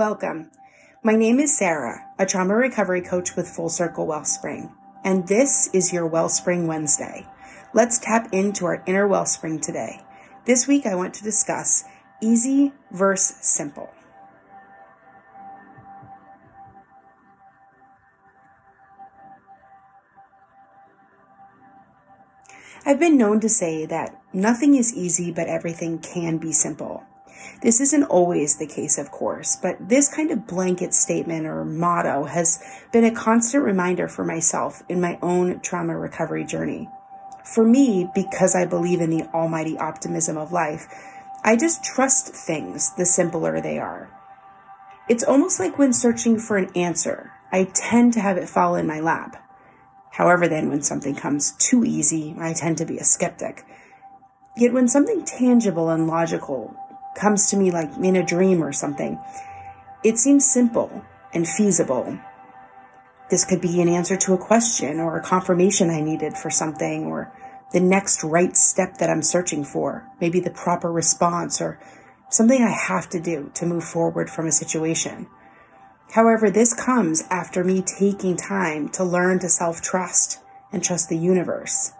Welcome. My name is Sara, a trauma recovery coach with Full Circle Wellspring, and this is your Wellspring Wednesday. Let's tap into our inner wellspring today. This week, I want to discuss easy versus simple. I've been known to say that nothing is easy, but everything can be simple. This isn't always the case, of course, but this kind of blanket statement or motto has been a constant reminder for myself in my own trauma recovery journey. For me, because I believe in the almighty optimism of life, I just trust things the simpler they are. It's almost like when searching for an answer, I tend to have it fall in my lap. However, then when something comes too easy, I tend to be a skeptic. Yet when something tangible and logical comes to me like in a dream or something. It seems simple and feasible. This could be an answer to a question or a confirmation I needed for something or the next right step that I'm searching for, maybe the proper response or something I have to do to move forward from a situation. However, this comes after me taking time to learn to self trust and trust the universe.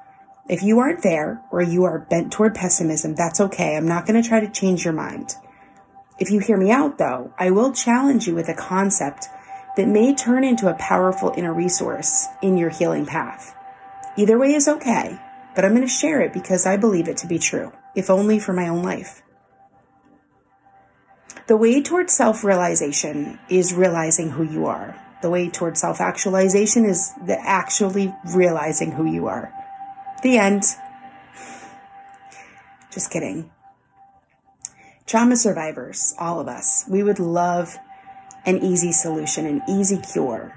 If you aren't there or you are bent toward pessimism, that's okay. I'm not going to try to change your mind. If you hear me out though, I will challenge you with a concept that may turn into a powerful inner resource in your healing path. Either way is okay, but I'm going to share it because I believe it to be true, if only for my own life. The way towards self realization is realizing who you are. The way towards self actualization is the actually realizing who you are. The end. Just kidding. Trauma survivors, all of us, we would love an easy solution, an easy cure.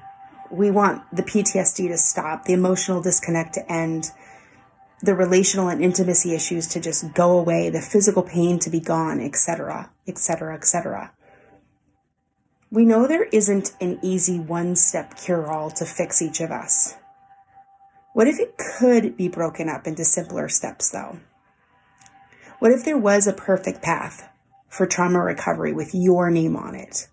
We want the PTSD to stop, the emotional disconnect to end, the relational and intimacy issues to just go away, the physical pain to be gone, etc., etc., etc. We know there isn't an easy one step cure all to fix each of us. What if it could be broken up into simpler steps, though? What if there was a perfect path for trauma recovery with your name on it?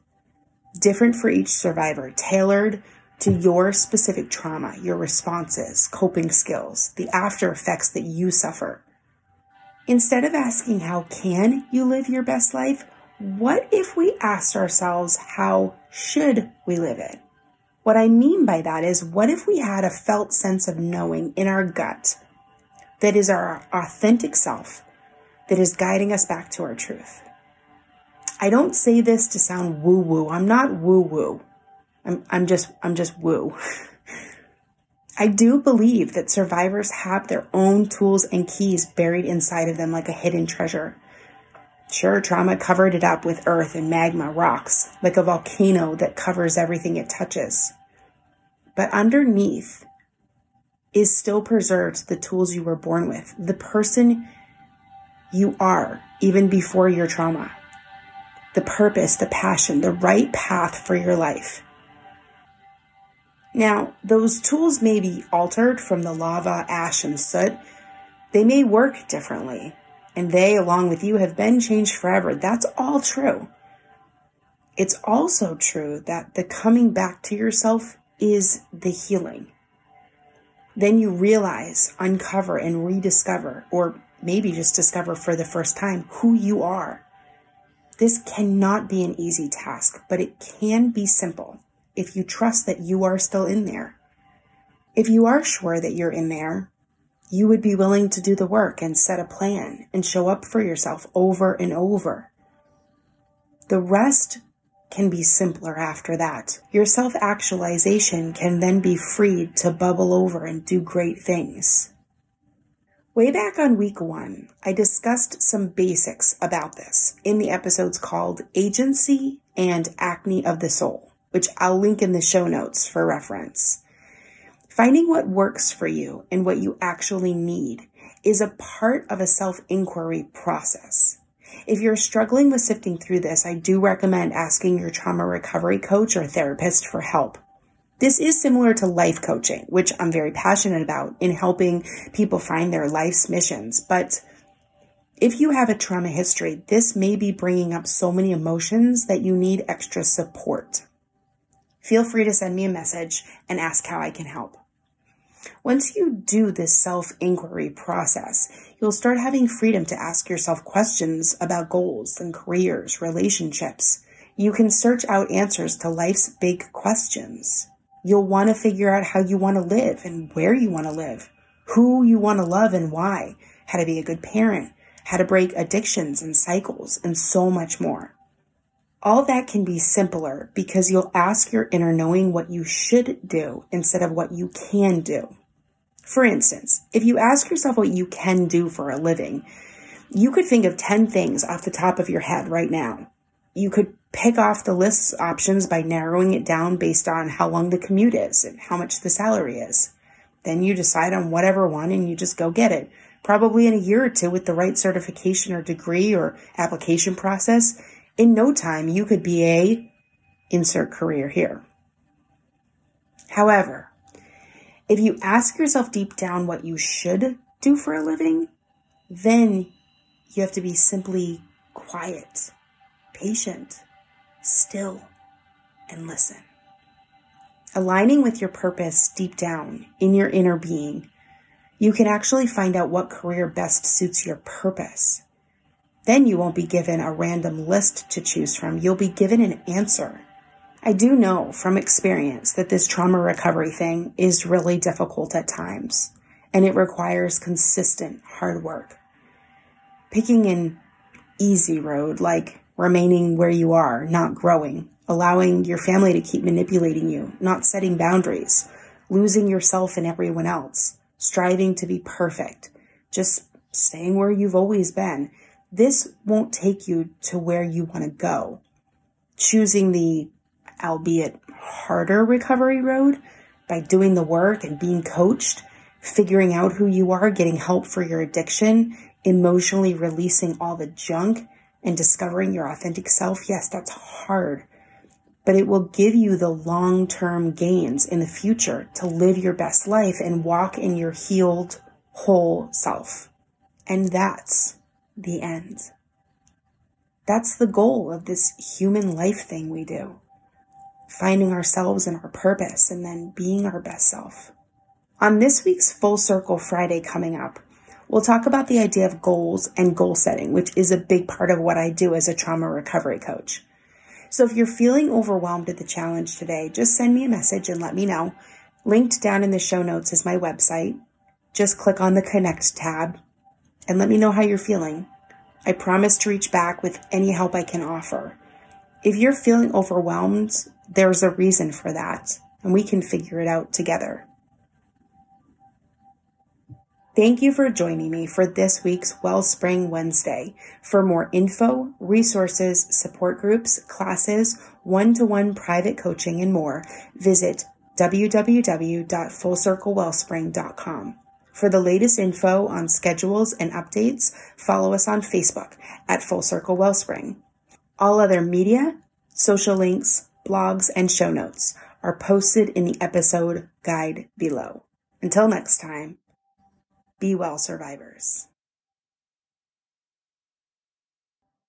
Different for each survivor, tailored to your specific trauma, your responses, coping skills, the after effects that you suffer. Instead of asking, how can you live your best life? What if we asked ourselves, how should we live it? What I mean by that is, what if we had a felt sense of knowing in our gut that is our authentic self that is guiding us back to our truth? I don't say this to sound woo woo. I'm not woo woo. I'm, I'm just, I'm just woo. I do believe that survivors have their own tools and keys buried inside of them like a hidden treasure. Sure, trauma covered it up with earth and magma rocks, like a volcano that covers everything it touches. But underneath is still preserved the tools you were born with, the person you are, even before your trauma, the purpose, the passion, the right path for your life. Now, those tools may be altered from the lava, ash, and soot. They may work differently and they, along with you, have been changed forever. That's all true. It's also true that the coming back to yourself is the healing. Then you realize, uncover, and rediscover, or maybe just discover for the first time who you are. This cannot be an easy task, but it can be simple if you trust that you are still in there. If you are sure that you're in there, you would be willing to do the work and set a plan and show up for yourself over and over. The rest can be simpler after that. Your self actualization can then be freed to bubble over and do great things. Way back on week one, I discussed some basics about this in the episodes called Agency and Acne of the Soul, which I'll link in the show notes for reference. Finding what works for you and what you actually need is a part of a self inquiry process. If you're struggling with sifting through this, I do recommend asking your trauma recovery coach or therapist for help. This is similar to life coaching, which I'm very passionate about in helping people find their life's missions. But If you have a trauma history, this may be bringing up so many emotions that you need extra support. Feel free to send me a message and ask how I can help. Once you do this self inquiry process, you'll start having freedom to ask yourself questions about goals and careers, relationships. You can search out answers to life's big questions. You'll want to figure out how you want to live and where you want to live, who you want to love and why, how to be a good parent, how to break addictions and cycles, and so much more. All that can be simpler because you'll ask your inner knowing what you should do instead of what you can do. For instance, if you ask yourself what you can do for a living, you could think of 10 things off the top of your head right now. You could pick off the list options by narrowing it down based on how long the commute is and how much the salary is. Then you decide on whatever one and you just go get it probably in a year or two with the right certification or degree or application process, in no time you could be a insert career here. However, if you ask yourself deep down what you should do for a living, then you have to be simply quiet, patient, still, and listen. Aligning with your purpose deep down in your inner being you can actually find out what career best suits your purpose. Then you won't be given a random list to choose from. You'll be given an answer. I do know from experience that this trauma recovery thing is really difficult at times and it requires consistent hard work. Picking an easy road, like remaining where you are, not growing, allowing your family to keep manipulating you, not setting boundaries, losing yourself and everyone else striving to be perfect, just staying where you've always been. This won't take you to where you want to go. Choosing the, albeit harder recovery road by doing the work and being coached, figuring out who you are, getting help for your addiction, emotionally releasing all the junk and discovering your authentic self. Yes, that's hard but it will give you the long term gains in the future to live your best life and walk in your healed, whole self. And that's the end. That's the goal of this human life thing we do. Finding ourselves and our purpose and then being our best self. On this week's Full Circle Friday coming up, we'll talk about the idea of goals and goal setting, which is a big part of what I do as a trauma recovery coach. So if you're feeling overwhelmed at the challenge today, just send me a message and let me know. Linked down in the show notes is my website. Just click on the connect tab and let me know how you're feeling. I promise to reach back with any help I can offer. If you're feeling overwhelmed, there's a reason for that and we can figure it out together. Thank you for joining me for this week's Wellspring Wednesday. For more info, resources, support groups, classes, one-to-one private coaching, and more, visit www.fullcirclewellspring.com. For the latest info on schedules and updates, follow us on Facebook at Full Circle Wellspring. All other media, social links, blogs, and show notes are posted in the episode guide below. Until next time. Be well, survivors.